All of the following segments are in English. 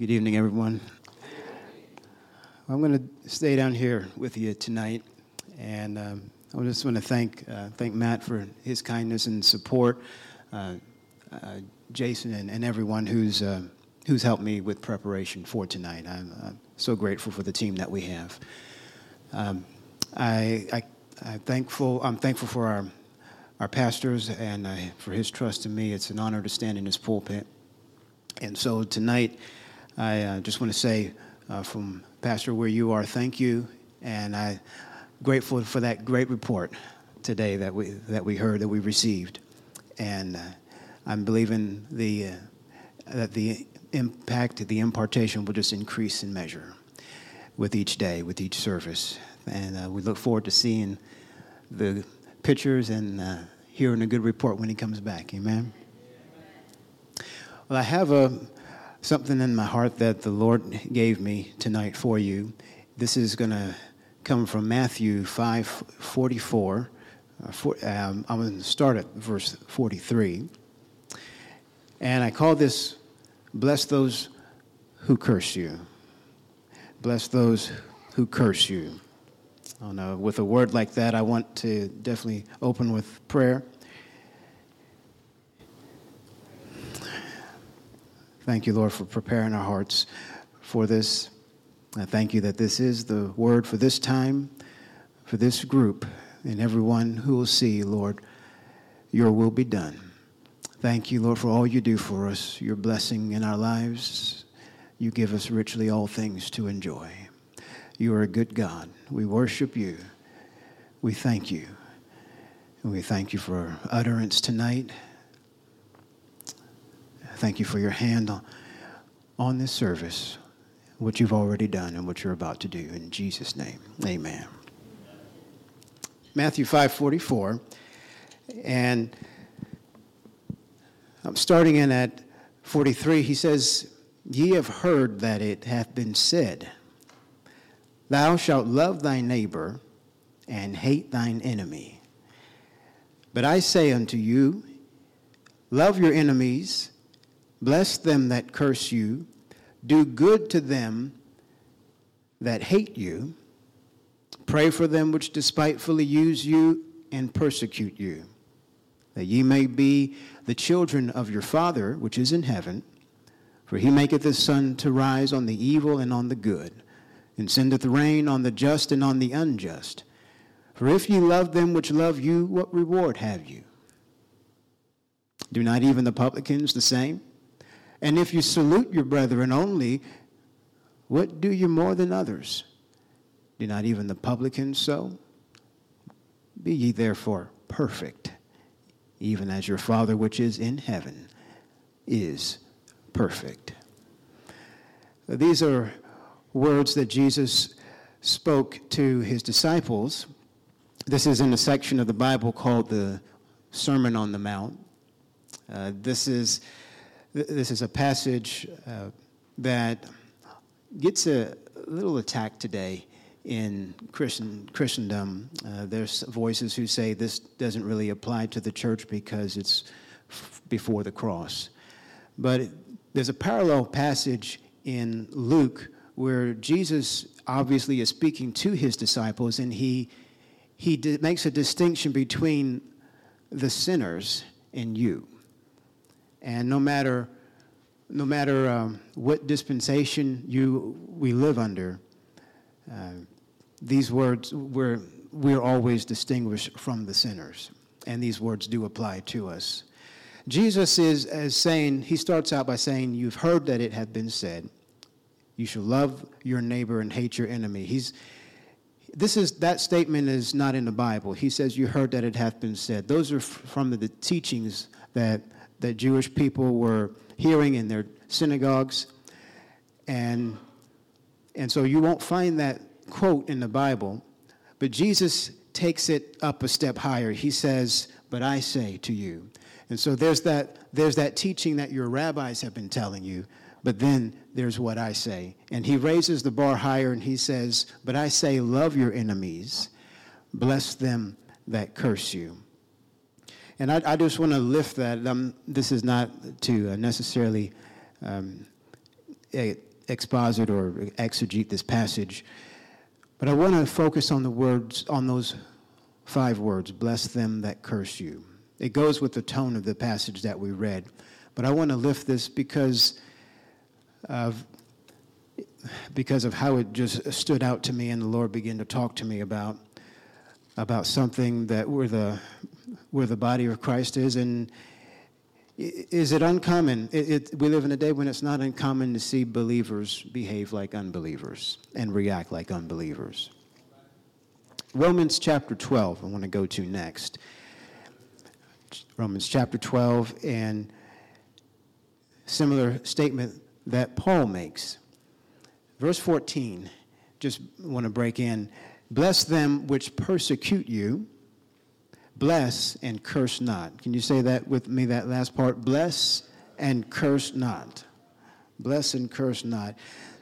Good evening, everyone. I'm going to stay down here with you tonight, and um, I just want to thank uh, thank Matt for his kindness and support, uh, uh, Jason and, and, everyone who's uh, who's helped me with preparation for tonight. I'm, so grateful for the team that we have. Um, I, I I'm thankful. I'm thankful for our our pastors and uh, for his trust in me. It's an honor to stand in his pulpit. And so tonight, I uh, just want to say uh, from Pastor where you are, thank you, and I'm grateful for that great report today that we that we heard that we received, and uh, I'm believing the uh, that the impact, the impartation will just increase in measure with each day, with each service, and uh, we look forward to seeing the pictures and uh, hearing a good report when he comes back. Amen. Well, I have a, something in my heart that the Lord gave me tonight for you. This is going to come from Matthew 5 44. Uh, for, um, I'm going to start at verse 43. And I call this Bless Those Who Curse You. Bless those who curse you. Oh, no, with a word like that, I want to definitely open with prayer. Thank you, Lord, for preparing our hearts for this. I thank you that this is the word for this time, for this group, and everyone who will see, Lord, your will be done. Thank you, Lord, for all you do for us, your blessing in our lives. You give us richly all things to enjoy. You are a good God. We worship you. We thank you. And we thank you for utterance tonight. Thank you for your hand on this service, what you've already done and what you're about to do. In Jesus' name, amen. Matthew 5:44, and I'm starting in at 43. He says, Ye have heard that it hath been said, Thou shalt love thy neighbor and hate thine enemy. But I say unto you, Love your enemies Bless them that curse you, do good to them that hate you, pray for them which despitefully use you and persecute you, that ye may be the children of your Father which is in heaven. For he maketh his sun to rise on the evil and on the good, and sendeth rain on the just and on the unjust. For if ye love them which love you, what reward have you? Do not even the publicans the same? And if you salute your brethren only, what do you more than others? Do not even the publicans so? Be ye therefore perfect, even as your Father which is in heaven is perfect. These are words that Jesus spoke to his disciples. This is in a section of the Bible called the Sermon on the Mount. Uh, this is this is a passage uh, that gets a little attack today in Christian, Christendom. Uh, there's voices who say this doesn't really apply to the church because it's before the cross. But there's a parallel passage in Luke where Jesus obviously is speaking to his disciples and he, he di- makes a distinction between the sinners and you. And no matter, no matter um, what dispensation you, we live under, uh, these words, we're, we're always distinguished from the sinners. And these words do apply to us. Jesus is as saying, he starts out by saying, You've heard that it hath been said, you shall love your neighbor and hate your enemy. He's, this is that statement is not in the Bible. He says, "You heard that it hath been said." Those are from the, the teachings that that Jewish people were hearing in their synagogues. And, and so you won't find that quote in the Bible, but Jesus takes it up a step higher. He says, But I say to you. And so there's that, there's that teaching that your rabbis have been telling you, but then there's what I say. And he raises the bar higher and he says, But I say, love your enemies, bless them that curse you. And I, I just want to lift that. Um, this is not to uh, necessarily um, exposit or exegete this passage, but I want to focus on the words, on those five words bless them that curse you. It goes with the tone of the passage that we read. But I want to lift this because of, because of how it just stood out to me and the Lord began to talk to me about, about something that where the, where the body of Christ is. And is it uncommon? It, it, we live in a day when it's not uncommon to see believers behave like unbelievers and react like unbelievers. Romans chapter 12, I want to go to next. Romans chapter 12, and similar statement that Paul makes. Verse 14, just want to break in. Bless them which persecute you, bless and curse not. Can you say that with me, that last part? Bless and curse not. Bless and curse not.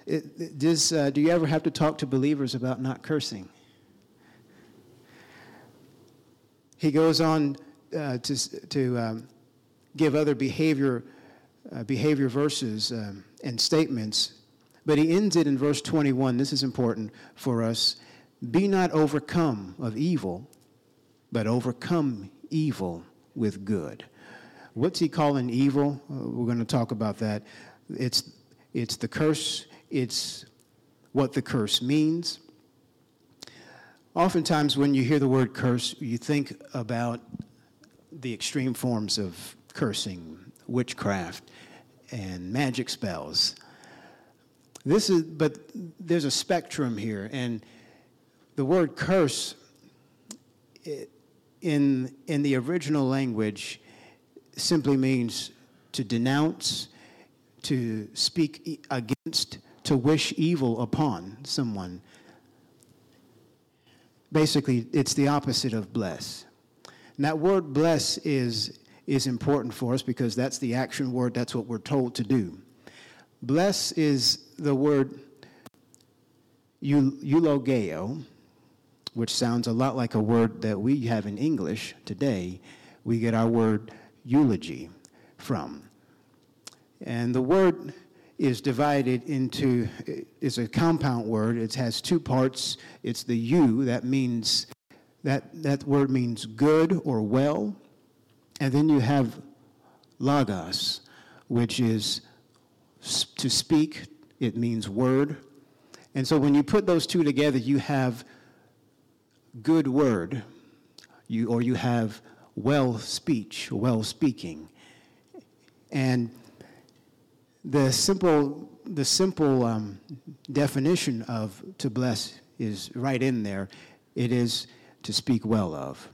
It, does, uh, do you ever have to talk to believers about not cursing? He goes on uh, to, to um, give other behavior, uh, behavior verses um, and statements, but he ends it in verse 21. This is important for us. Be not overcome of evil, but overcome evil with good. What's he calling evil? Uh, we're going to talk about that. It's, it's the curse, it's what the curse means. Oftentimes, when you hear the word curse, you think about the extreme forms of cursing, witchcraft, and magic spells. This is, but there's a spectrum here, and the word curse in, in the original language simply means to denounce, to speak against, to wish evil upon someone basically it's the opposite of bless. And that word bless is, is important for us because that's the action word, that's what we're told to do. Bless is the word eulogeo, which sounds a lot like a word that we have in English today. We get our word eulogy from. And the word is divided into, it's a compound word. It has two parts. It's the you, that means, that, that word means good or well. And then you have logos, which is to speak, it means word. And so when you put those two together, you have good word, you, or you have well speech, well speaking. And the simple, the simple um, definition of to bless is right in there. It is to speak well of.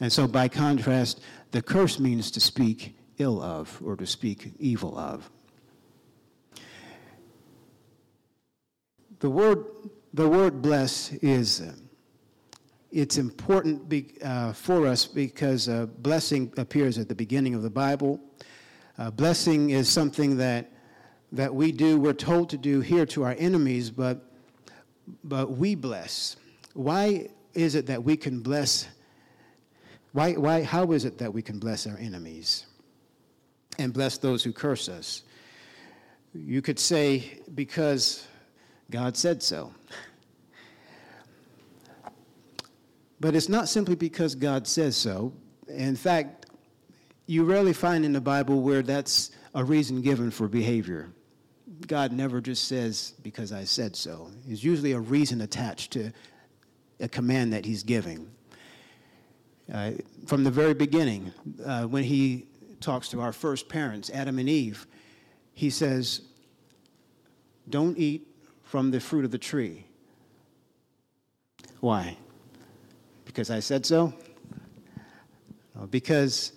And so, by contrast, the curse means to speak ill of or to speak evil of. The word, the word bless is. It's important be, uh, for us because uh, blessing appears at the beginning of the Bible. Uh, blessing is something that that we do, we're told to do here to our enemies, but, but we bless. Why is it that we can bless? Why, why, how is it that we can bless our enemies and bless those who curse us? You could say, because God said so. But it's not simply because God says so. In fact, you rarely find in the Bible where that's a reason given for behavior. God never just says, because I said so. There's usually a reason attached to a command that he's giving. Uh, from the very beginning, uh, when he talks to our first parents, Adam and Eve, he says, Don't eat from the fruit of the tree. Why? Because I said so? No, because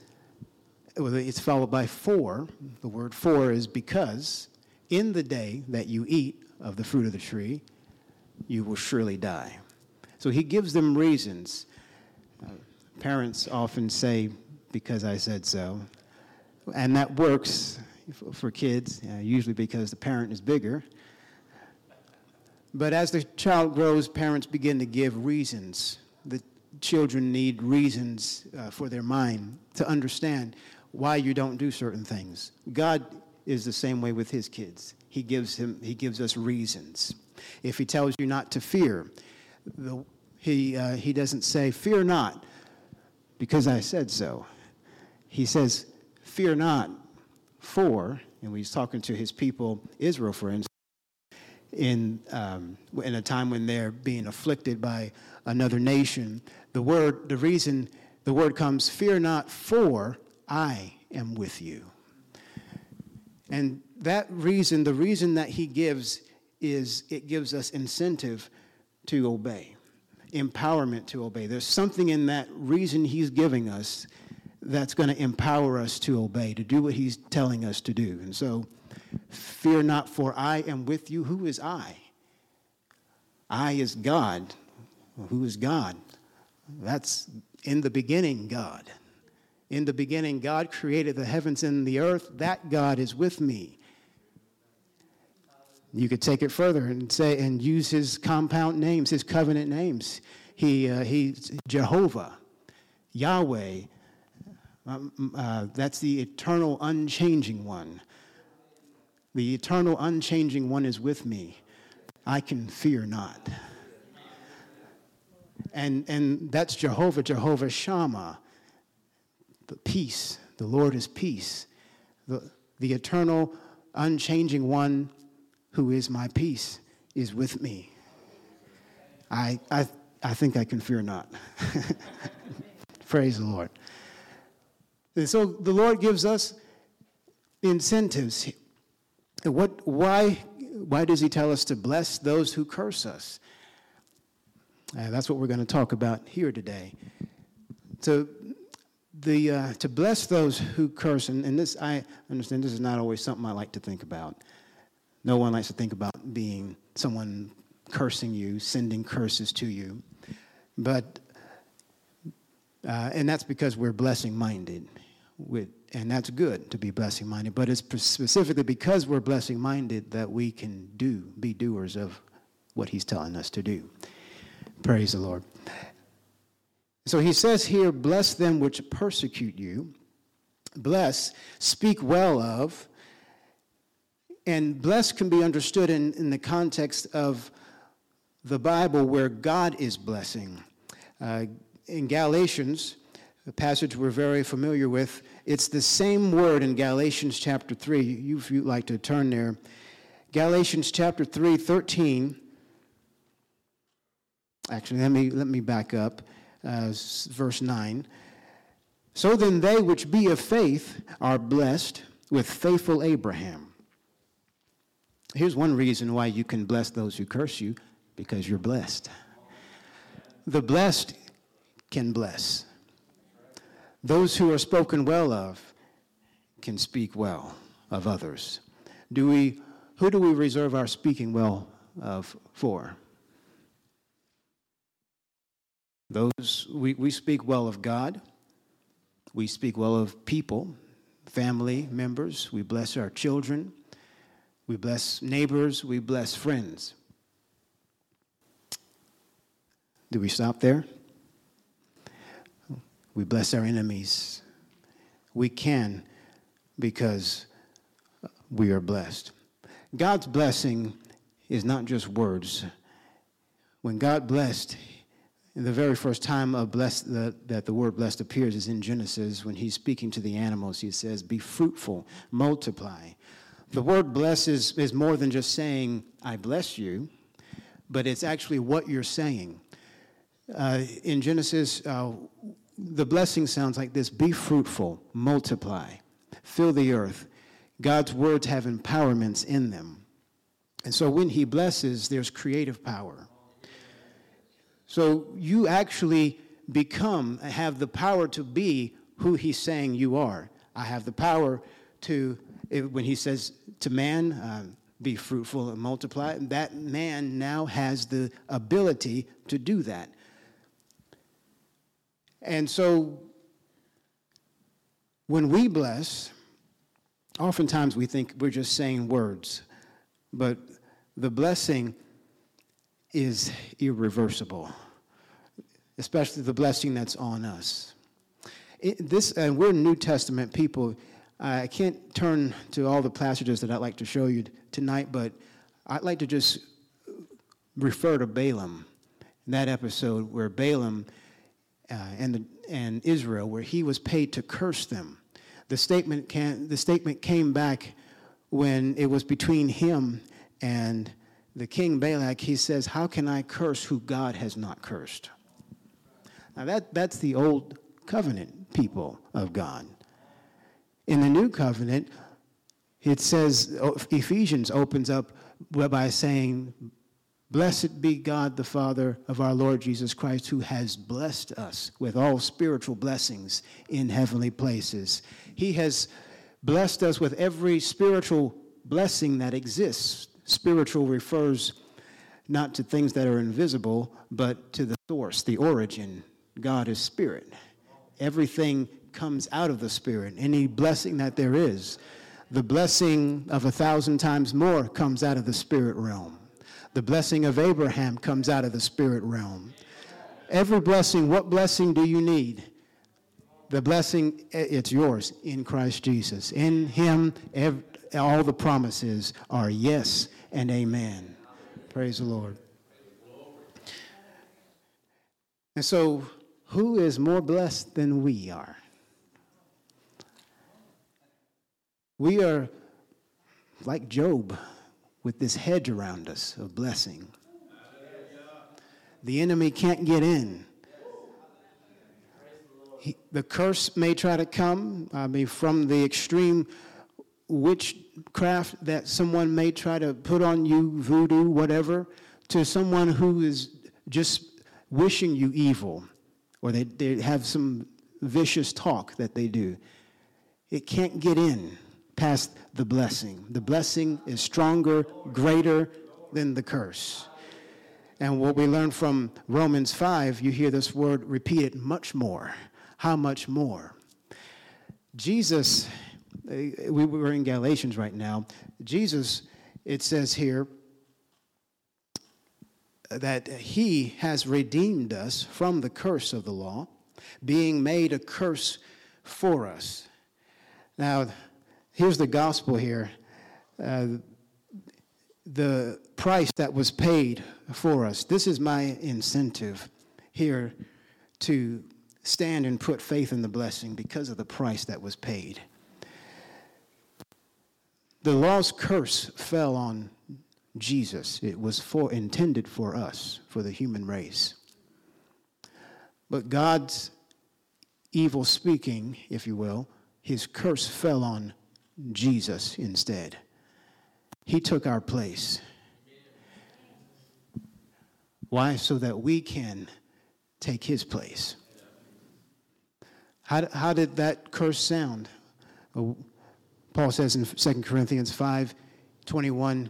it's followed by for. The word for is because in the day that you eat of the fruit of the tree, you will surely die. So he gives them reasons. Uh, parents often say, because I said so. And that works for kids, uh, usually because the parent is bigger. But as the child grows, parents begin to give reasons. Children need reasons uh, for their mind to understand why you don't do certain things. God is the same way with his kids. he gives, him, he gives us reasons. If he tells you not to fear, the, he, uh, he doesn't say, Fear not, because I said so. He says, Fear not, for, and he's talking to his people, Israel, for instance, in, um, in a time when they're being afflicted by another nation. The word, the reason the word comes, Fear not, for I am with you. And that reason, the reason that he gives is it gives us incentive to obey, empowerment to obey. There's something in that reason he's giving us that's going to empower us to obey, to do what he's telling us to do. And so, fear not, for I am with you. Who is I? I is God. Who is God? That's in the beginning, God. In the beginning, God created the heavens and the earth. That God is with me. You could take it further and say and use his compound names, his covenant names. He, uh, he's Jehovah, Yahweh. Um, uh, that's the eternal, unchanging one. The eternal, unchanging one is with me. I can fear not. And, and that's Jehovah, Jehovah Shammah, the peace. The Lord is peace. The, the eternal, unchanging one who is my peace, is with me. I, I, I think I can fear not. Praise the Lord. And so the Lord gives us incentives. What, why, why does He tell us to bless those who curse us? Uh, that's what we're going to talk about here today. To, the, uh, to bless those who curse, and, and this, I understand this is not always something I like to think about. No one likes to think about being someone cursing you, sending curses to you. But, uh, and that's because we're blessing minded. And that's good to be blessing minded. But it's specifically because we're blessing minded that we can do, be doers of what he's telling us to do. Praise the Lord. So he says here, bless them which persecute you. Bless, speak well of, and blessed can be understood in, in the context of the Bible where God is blessing. Uh, in Galatians, a passage we're very familiar with, it's the same word in Galatians chapter 3. You, if you'd like to turn there. Galatians chapter 3, 13. Actually, let me, let me back up. Uh, verse 9. So then, they which be of faith are blessed with faithful Abraham. Here's one reason why you can bless those who curse you because you're blessed. The blessed can bless. Those who are spoken well of can speak well of others. Do we, who do we reserve our speaking well of for? Those, we, we speak well of God. We speak well of people, family members. We bless our children. We bless neighbors, we bless friends. Do we stop there? We bless our enemies. We can because we are blessed. God's blessing is not just words. When God blessed, the very first time blessed, the, that the word blessed appears is in Genesis when he's speaking to the animals. He says, Be fruitful, multiply, the word bless is, is more than just saying, I bless you, but it's actually what you're saying. Uh, in Genesis, uh, the blessing sounds like this be fruitful, multiply, fill the earth. God's words have empowerments in them. And so when he blesses, there's creative power. So you actually become, have the power to be who he's saying you are. I have the power to when he says to man, um, be fruitful and multiply, that man now has the ability to do that. And so when we bless, oftentimes we think we're just saying words, but the blessing is irreversible, especially the blessing that's on us. It, this, and we're New Testament people. I can't turn to all the passages that I'd like to show you tonight, but I'd like to just refer to Balaam, that episode where Balaam uh, and, and Israel, where he was paid to curse them. The statement, can, the statement came back when it was between him and the king Balak. He says, How can I curse who God has not cursed? Now, that, that's the old covenant people of God. In the new covenant, it says, Ephesians opens up by saying, Blessed be God the Father of our Lord Jesus Christ, who has blessed us with all spiritual blessings in heavenly places. He has blessed us with every spiritual blessing that exists. Spiritual refers not to things that are invisible, but to the source, the origin. God is spirit. Everything comes out of the spirit, any blessing that there is. The blessing of a thousand times more comes out of the spirit realm. The blessing of Abraham comes out of the spirit realm. Every blessing, what blessing do you need? The blessing, eh, it's yours in Christ Jesus. In Him, all the promises are yes and amen. Praise the Lord. And so, who is more blessed than we are? We are like Job with this hedge around us of blessing. The enemy can't get in. He, the curse may try to come, I mean, from the extreme witchcraft that someone may try to put on you, voodoo, whatever, to someone who is just wishing you evil, or they, they have some vicious talk that they do. It can't get in past the blessing. The blessing is stronger, greater than the curse. And what we learn from Romans 5, you hear this word repeated much more. How much more? Jesus, eh, we were in Galatians right now. Jesus, it says here, that he has redeemed us from the curse of the law, being made a curse for us. Now, here's the gospel here. Uh, the price that was paid for us. This is my incentive here to stand and put faith in the blessing because of the price that was paid. The law's curse fell on Jesus. It was for intended for us, for the human race. But God's evil speaking, if you will, his curse fell on Jesus instead. He took our place. Why? So that we can take his place. How, how did that curse sound? Uh, Paul says in 2 Corinthians 5 21,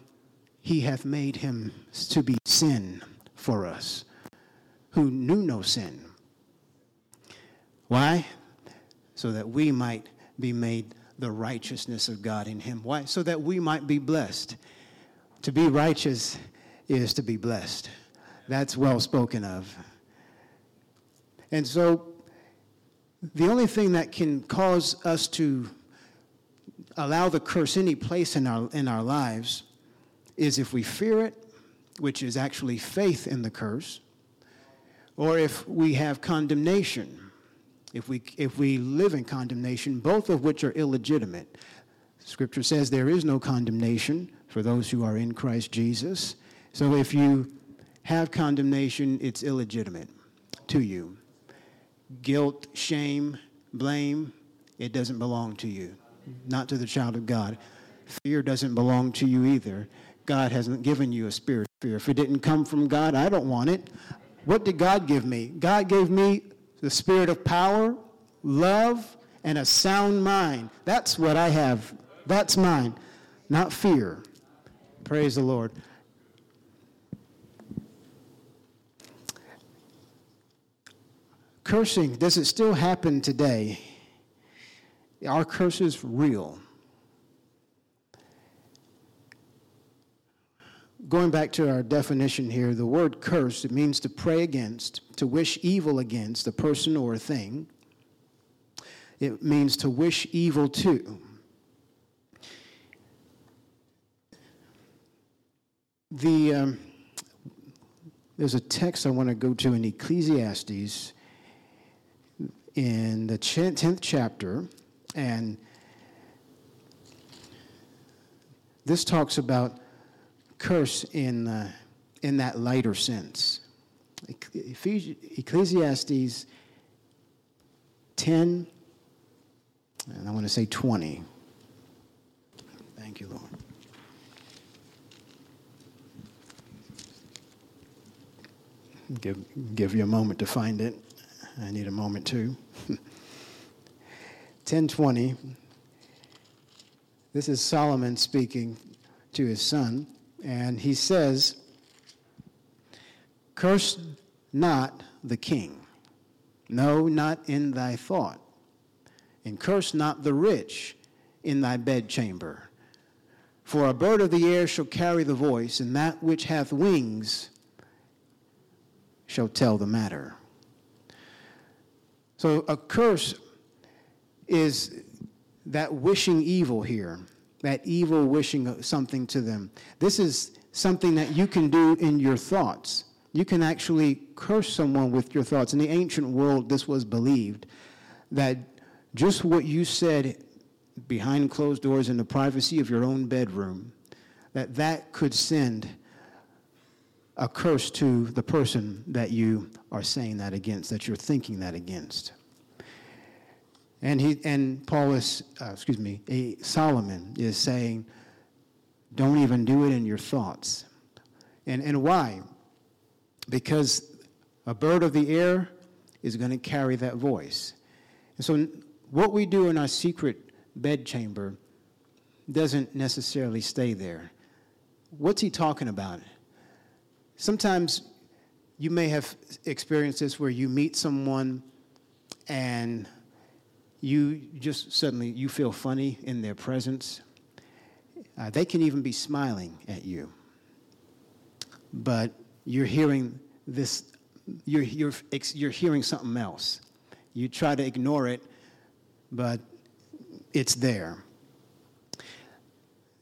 He hath made him to be sin for us, who knew no sin. Why? So that we might be made the righteousness of God in him. Why? So that we might be blessed. To be righteous is to be blessed. That's well spoken of. And so, the only thing that can cause us to allow the curse any place in our, in our lives is if we fear it, which is actually faith in the curse, or if we have condemnation if we, if we live in condemnation, both of which are illegitimate. Scripture says there is no condemnation for those who are in Christ Jesus. So if you have condemnation, it's illegitimate to you. Guilt, shame, blame, it doesn't belong to you, not to the child of God. Fear doesn't belong to you either. God hasn't given you a spirit of fear. If it didn't come from God, I don't want it. What did God give me? God gave me the spirit of power, love, and a sound mind. That's what I have. That's mine, not fear. Praise the Lord. Cursing, does it still happen today? Are curses real? Going back to our definition here, the word curse, it means to pray against, to wish evil against a person or a thing. It means to wish evil to. The, um, there's a text I want to go to in Ecclesiastes in the 10th chapter, and this talks about curse in, uh, in that lighter sense. Ecclesiastes 10, and I want to say 20. Thank you, Lord. Give, give you a moment to find it. I need a moment too. 1020. This is Solomon speaking to his son, and he says, Curse not the king, no, not in thy thought, and curse not the rich in thy bedchamber. For a bird of the air shall carry the voice, and that which hath wings shall tell the matter. So a curse is that wishing evil here, that evil wishing something to them. This is something that you can do in your thoughts. You can actually curse someone with your thoughts. In the ancient world, this was believed that just what you said behind closed doors in the privacy of your own bedroom, that that could send a curse to the person that you are saying that against, that you're thinking that against. And he and Paul is, uh, excuse me, a, Solomon is saying, don't even do it in your thoughts. And and why? Because a bird of the air is going to carry that voice. And so what we do in our secret bedchamber doesn't necessarily stay there. What's he talking about? Sometimes you may have experienced this where you meet someone and you just suddenly you feel funny in their presence. Uh, they can even be smiling at you, but you're hearing this. You're, you're, you're hearing something else. You try to ignore it, but it's there.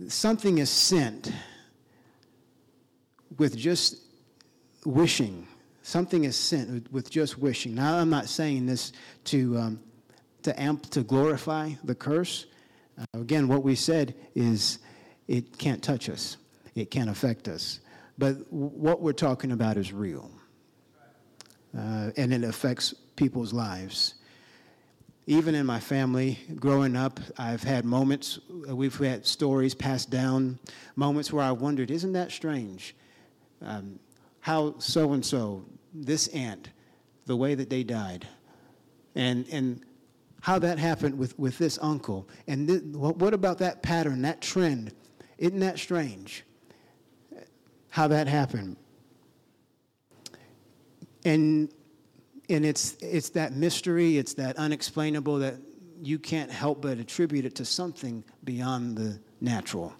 Something is sent with just wishing. Something is sent with just wishing. Now, I'm not saying this to, um, to, amp, to glorify the curse. Uh, again, what we said is it can't touch us, it can't affect us. But what we're talking about is real. Uh, and it affects people's lives. Even in my family, growing up, I've had moments, we've had stories passed down, moments where I wondered, isn't that strange? Um, how so and so, this aunt, the way that they died, and and how that happened with, with this uncle, and th- what about that pattern, that trend? Isn't that strange? How that happened, and and it's it's that mystery, it's that unexplainable that you can't help but attribute it to something beyond the natural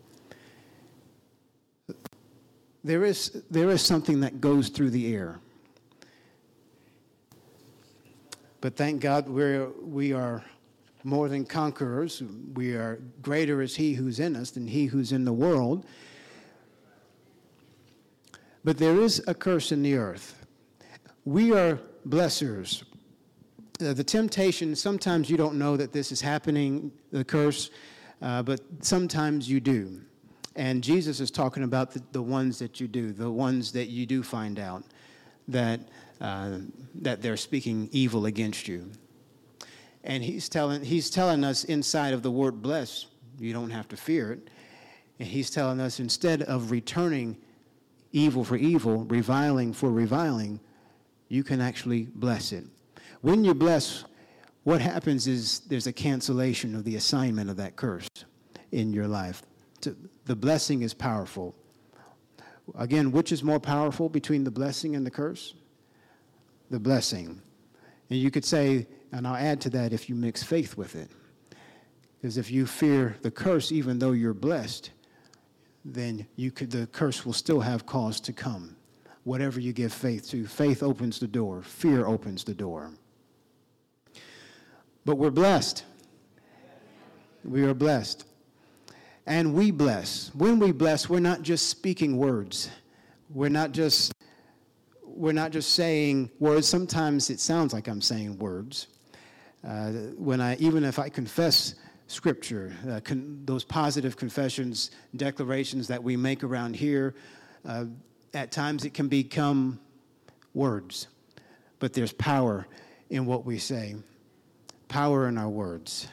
there is, there is something that goes through the air. But thank God we're, we are more than conquerors. We are greater is He who's in us than He who's in the world. But there is a curse in the earth. We are blessers. Uh, the temptation, sometimes you don't know that this is happening, the curse, uh, but sometimes you do. And Jesus is talking about the, the ones that you do, the ones that you do find out that, uh, that they're speaking evil against you. And he's telling, he's telling us inside of the word bless, you don't have to fear it. And he's telling us instead of returning evil for evil, reviling for reviling, you can actually bless it. When you bless, what happens is there's a cancellation of the assignment of that curse in your life the blessing is powerful. Again, which is more powerful between the blessing and the curse? The blessing. And you could say, and I'll add to that if you mix faith with it. Because if you fear the curse, even though you're blessed, then you could, the curse will still have cause to come. Whatever you give faith to, faith opens the door, fear opens the door. But we're blessed. We are blessed. And we bless. When we bless, we're not just speaking words. We're not just we're not just saying words. Sometimes it sounds like I'm saying words. Uh, when I even if I confess scripture, uh, con- those positive confessions, declarations that we make around here, uh, at times it can become words, but there's power in what we say, power in our words.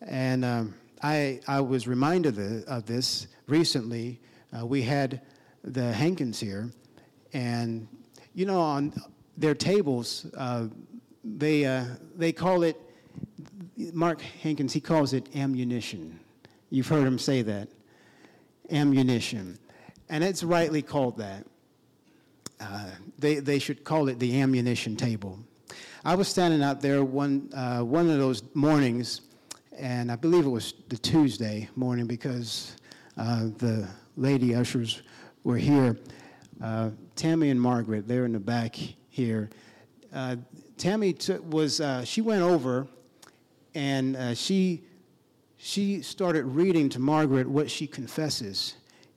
And um, I, I was reminded of this recently. Uh, we had the Hankins here, and you know, on their tables, uh, they, uh, they call it, Mark Hankins, he calls it ammunition. You've heard him say that ammunition. And it's rightly called that. Uh, they, they should call it the ammunition table. I was standing out there one, uh, one of those mornings, and I believe it was the Tuesday morning because uh, the lady ushers were here. Uh, Tammy and Margaret, they're in the back here. Uh, Tammy t- was, uh, she went over and she, she started reading to Margaret what she confesses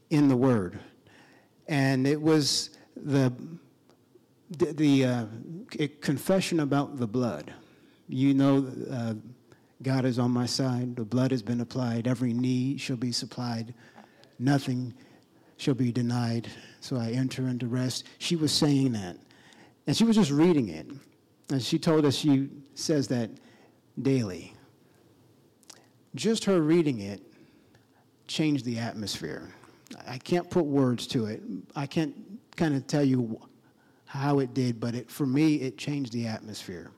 in the Word. And it was the, the, the uh, confession about the blood. You know, uh, God is on my side. The blood has been applied. Every need shall be supplied. Nothing shall be denied. So I enter into rest. She was saying that. And she was just reading it. And she told us she says that daily. Just her reading it changed the atmosphere. I can't put words to it. I can't kind of tell you how it did, but it, for me, it changed the atmosphere.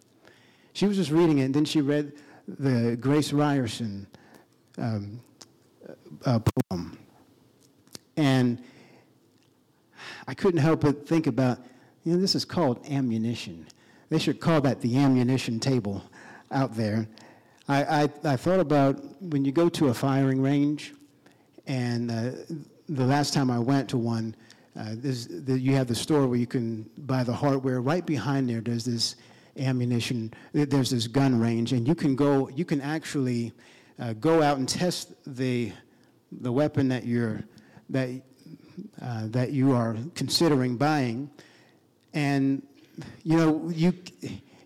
She was just reading it, and then she read the Grace Ryerson um, uh, poem. And I couldn't help but think about, you know, this is called ammunition. They should call that the ammunition table out there. I, I, I thought about when you go to a firing range, and uh, the last time I went to one, uh, the, you have the store where you can buy the hardware. Right behind there, there's this ammunition, there's this gun range, and you can go, you can actually uh, go out and test the, the weapon that you're, that, uh, that you are considering buying. And, you know, you,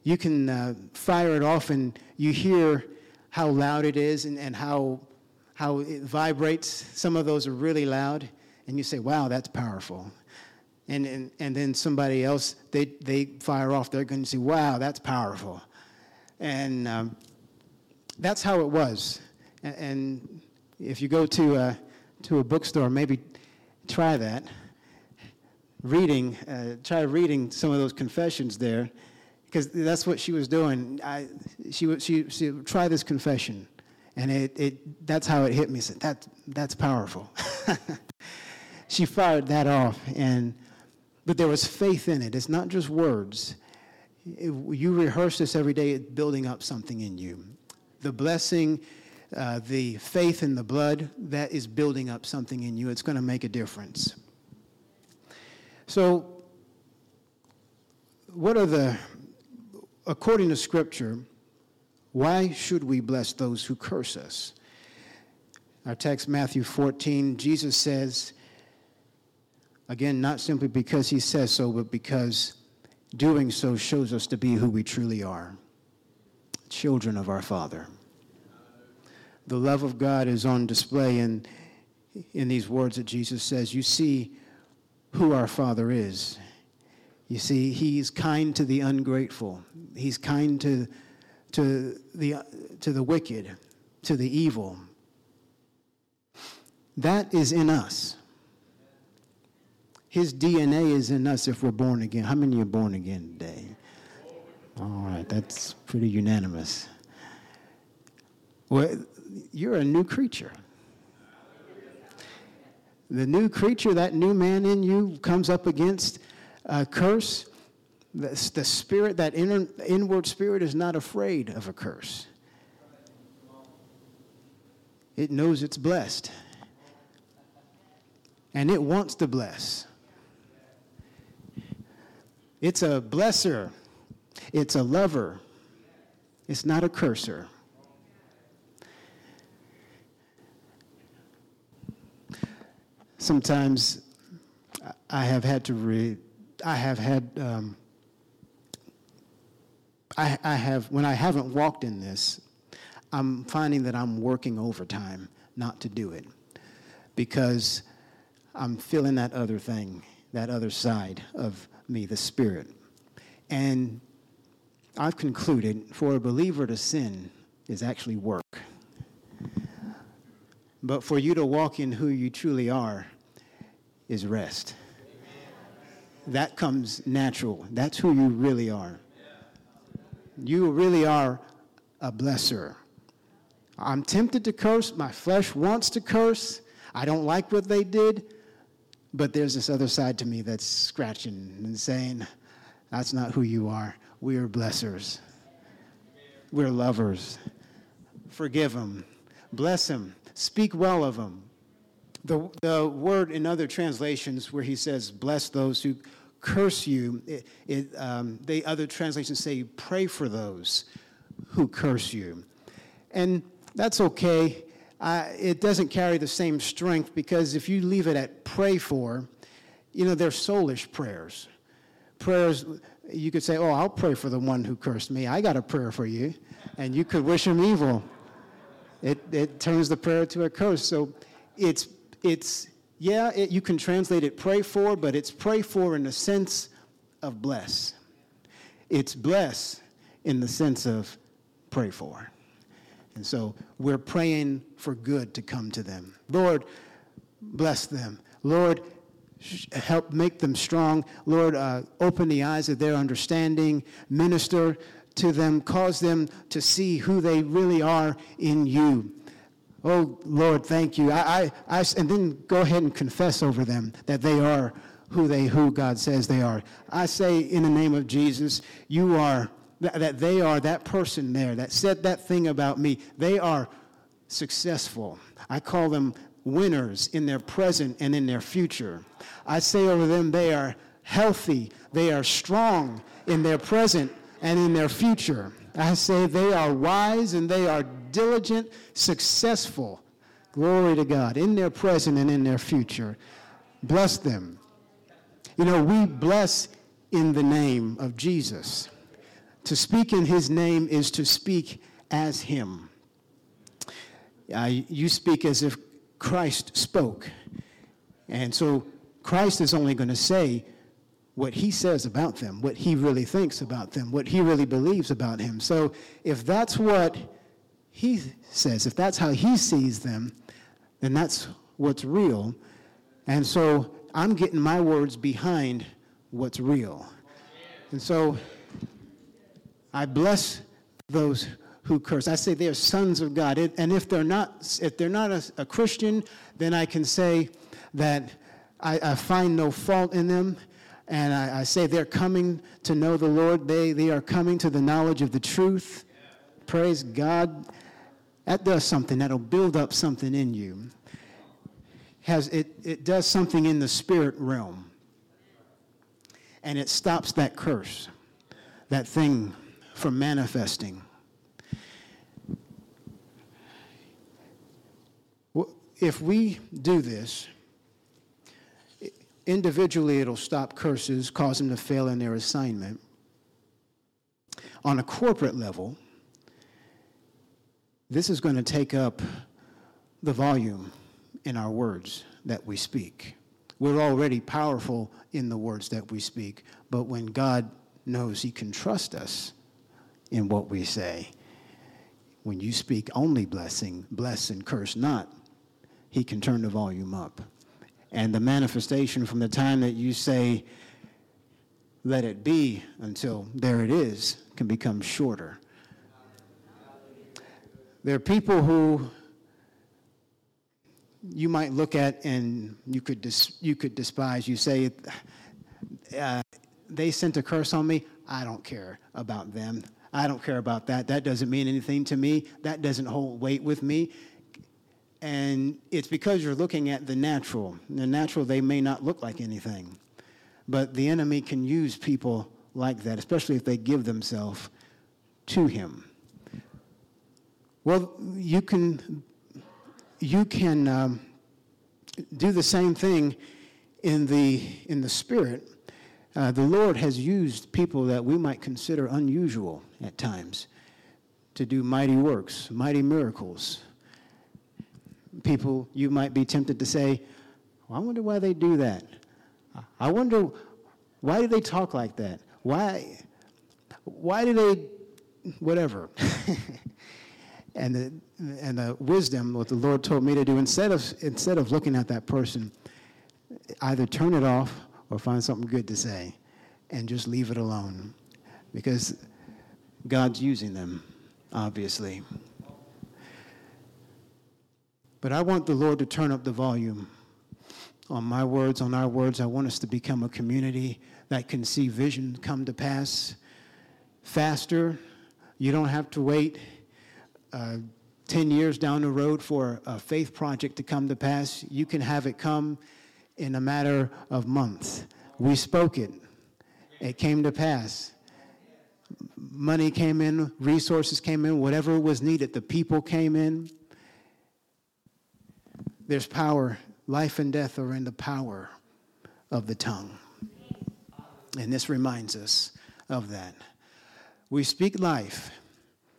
you can uh, fire it off and you hear how loud it is and, and how how it vibrates. Some of those are really loud, and you say, wow, that's powerful. And, and, and then somebody else, they, they fire off, they're going to say, wow, that's powerful. And um, that's how it was. And, and if you go to a, to a bookstore, maybe try that. Reading, uh, try reading some of those confessions there, because that's what she was doing. I, she, would she, she, try this confession. And it, it, that's how it hit me. Said, that, that's powerful. she fired that off. And, but there was faith in it. It's not just words. You rehearse this every day, it's building up something in you. The blessing, uh, the faith in the blood, that is building up something in you. It's going to make a difference. So, what are the, according to Scripture, why should we bless those who curse us? Our text, Matthew 14, Jesus says, again, not simply because he says so, but because doing so shows us to be who we truly are children of our Father. The love of God is on display in, in these words that Jesus says. You see who our Father is. You see, He's kind to the ungrateful, He's kind to to the, to the wicked, to the evil. That is in us. His DNA is in us if we're born again. How many are born again today? All right, that's pretty unanimous. Well, you're a new creature. The new creature, that new man in you, comes up against a curse the, spirit, that inner, inward spirit, is not afraid of a curse. It knows it's blessed. And it wants to bless. It's a blesser. It's a lover. It's not a curser. Sometimes I have had to read, I have had, um, I, I have, when I haven't walked in this, I'm finding that I'm working overtime not to do it because I'm feeling that other thing, that other side of me, the Spirit. And I've concluded for a believer to sin is actually work. But for you to walk in who you truly are is rest. That comes natural. That's who you really are. You really are a blesser. I'm tempted to curse. My flesh wants to curse. I don't like what they did. But there's this other side to me that's scratching and saying, that's not who you are. We are blessers. We're lovers. Forgive them. Bless them. Speak well of them. The, the word in other translations where he says, bless those who curse you, it, it, um, they, other translations say, pray for those who curse you. And that's okay. Uh, it doesn't carry the same strength because if you leave it at pray for, you know, they're soulish prayers. Prayers, you could say, oh, I'll pray for the one who cursed me. I got a prayer for you. And you could wish him evil it, it turns the prayer to a curse. So it's, it's yeah, it, you can translate it pray for, but it's pray for in the sense of bless. It's bless in the sense of pray for. And so we're praying for good to come to them. Lord, bless them. Lord, help make them strong. Lord, uh, open the eyes of their understanding. Minister to them, cause them to see who they really are in you. Oh, Lord, thank you. I, I, I, and then go ahead and confess over them that they are who they who God says they are. I say in the name of Jesus, you are that they are that person there that said that thing about me. They are successful. I call them winners in their present and in their future. I say over them they are healthy, they are strong in their present and in their future. I say they are wise and they are diligent, successful. Glory to God in their present and in their future. Bless them. You know, we bless in the name of Jesus. To speak in his name is to speak as him. Uh, you speak as if Christ spoke. And so Christ is only going to say what he says about them, what he really thinks about them, what he really believes about him. So if that's what he says, if that's how he sees them, then that's what's real. And so I'm getting my words behind what's real. And so I bless those who curse. I say they're sons of God. And if they're not, if they're not a, a Christian, then I can say that I, I find no fault in them and I, I, say they're coming to know the Lord. They, they are coming to the knowledge of the truth. Praise God. That does something. That'll build up something in you. Has, it, it does something in the spirit realm. And it stops that curse, that thing from manifesting. If we do this, Individually, it'll stop curses, cause them to fail in their assignment. On a corporate level, this is going to take up the volume in our words that we speak. We're already powerful in the words that we speak, but when God knows He can trust us in what we say, when you speak only blessing, bless and curse not, He can turn the volume up. And the manifestation from the time that you say, let it be, until there it is, can become shorter. There are people who you might look at and you could, dis- you could despise. You say, uh, they sent a curse on me. I don't care about them. I don't care about that. That doesn't mean anything to me. That doesn't hold weight with me. And it's because you're looking at the natural. The natural, they may not look like anything. But the enemy can use people like that, especially if they give themselves to him. Well, you can, you can um, do the same thing in the, in the spirit. Uh, the Lord has used people that we might consider unusual at times to do mighty works, mighty miracles. People, you might be tempted to say, well, I wonder why they do that. I wonder why do they talk like that? Why, why do they, whatever. and the, and the wisdom, what the Lord told me to do, instead of, instead of looking at that person, either turn it off or find something good to say and just leave it alone. Because God's using them, obviously. But I want the Lord to turn up the volume on my words, on our words. I want us to become a community that can see vision come to pass faster. You don't have to wait uh, 10 years down the road for a faith project to come to pass. You can have it come in a matter of months. We spoke it, it came to pass. Money came in, resources came in, whatever was needed, the people came in. There's power. Life and death are in the power of the tongue. And this reminds us of that. We speak life.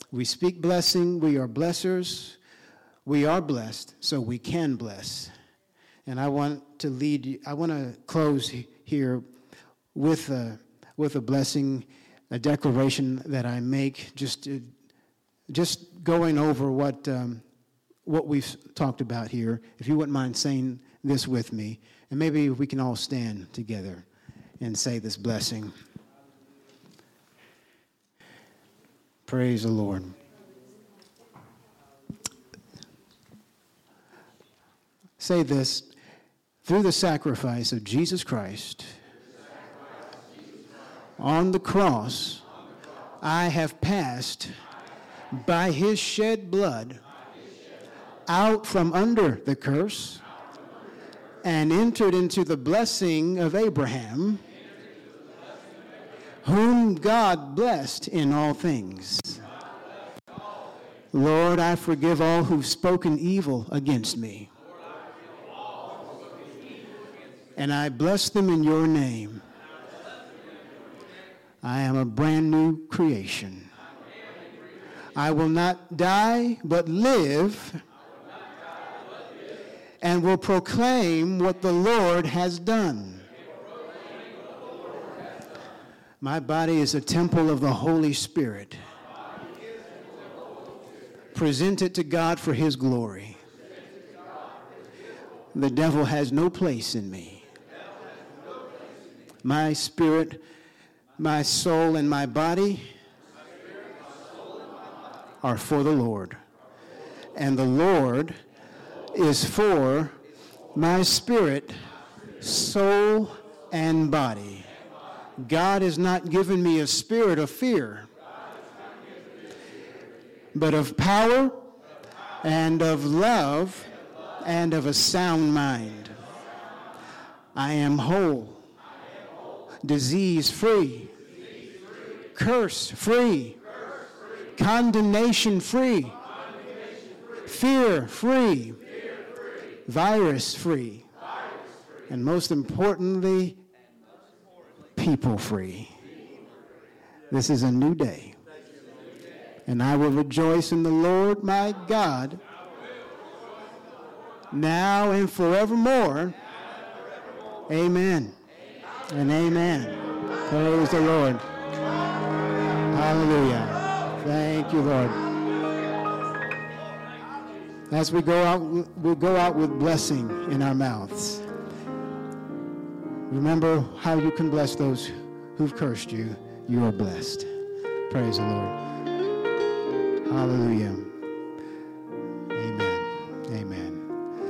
We speak blessing. We are blessers. We are blessed, so we can bless. And I want to lead you, I want to close here with a, with a blessing, a declaration that I make, just, just going over what, um, what we've talked about here. If you wouldn't mind saying this with me, and maybe we can all stand together and say this blessing. Praise the Lord. Say this through the sacrifice of Jesus Christ on the cross, I have passed by his shed blood out from under the curse and entered into the blessing of Abraham whom God blessed in all things. Lord, I forgive all who've spoken evil against me. And I bless them in your name. I am a brand new creation. I will not die, but live, and will proclaim what the Lord has done. My body is a temple of the Holy Spirit. Present it to God for His glory. The devil has no place in me. My spirit, my soul, and my body are for the Lord. And the Lord is for my spirit, soul, and body. God has not given me a spirit of fear, but of power and of love and of a sound mind. I am whole, disease free, curse free, condemnation free, fear free, virus free, and most importantly, people free. This is a new day. And I will rejoice in the Lord my God now and forevermore. Amen. And amen. Praise the Lord. Hallelujah. Thank you, Lord. As we go out, we go out with blessing in our mouths. Remember how you can bless those who've cursed you. You are blessed. Praise the Lord. Hallelujah.